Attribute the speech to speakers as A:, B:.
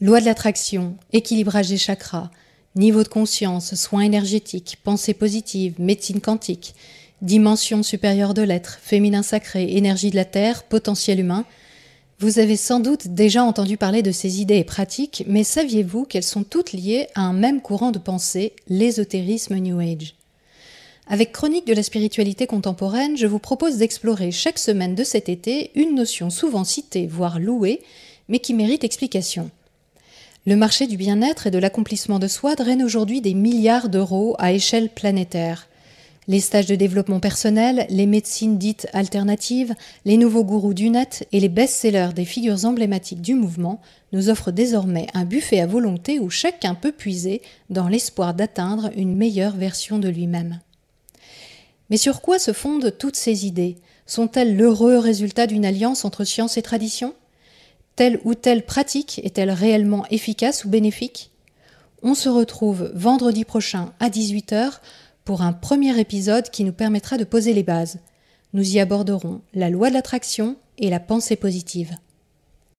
A: Loi de l'attraction, équilibrage des chakras, niveau de conscience, soins énergétiques, pensée positive, médecine quantique, dimension supérieure de l'être, féminin sacré, énergie de la Terre, potentiel humain. Vous avez sans doute déjà entendu parler de ces idées et pratiques, mais saviez-vous qu'elles sont toutes liées à un même courant de pensée, l'ésotérisme New Age? Avec Chronique de la spiritualité contemporaine, je vous propose d'explorer chaque semaine de cet été une notion souvent citée, voire louée, mais qui mérite explication. Le marché du bien-être et de l'accomplissement de soi draine aujourd'hui des milliards d'euros à échelle planétaire. Les stages de développement personnel, les médecines dites alternatives, les nouveaux gourous du net et les best-sellers des figures emblématiques du mouvement nous offrent désormais un buffet à volonté où chacun peut puiser dans l'espoir d'atteindre une meilleure version de lui-même. Mais sur quoi se fondent toutes ces idées? Sont-elles l'heureux résultat d'une alliance entre science et tradition? Telle ou telle pratique est-elle réellement efficace ou bénéfique? On se retrouve vendredi prochain à 18h pour un premier épisode qui nous permettra de poser les bases. Nous y aborderons la loi de l'attraction et la pensée positive.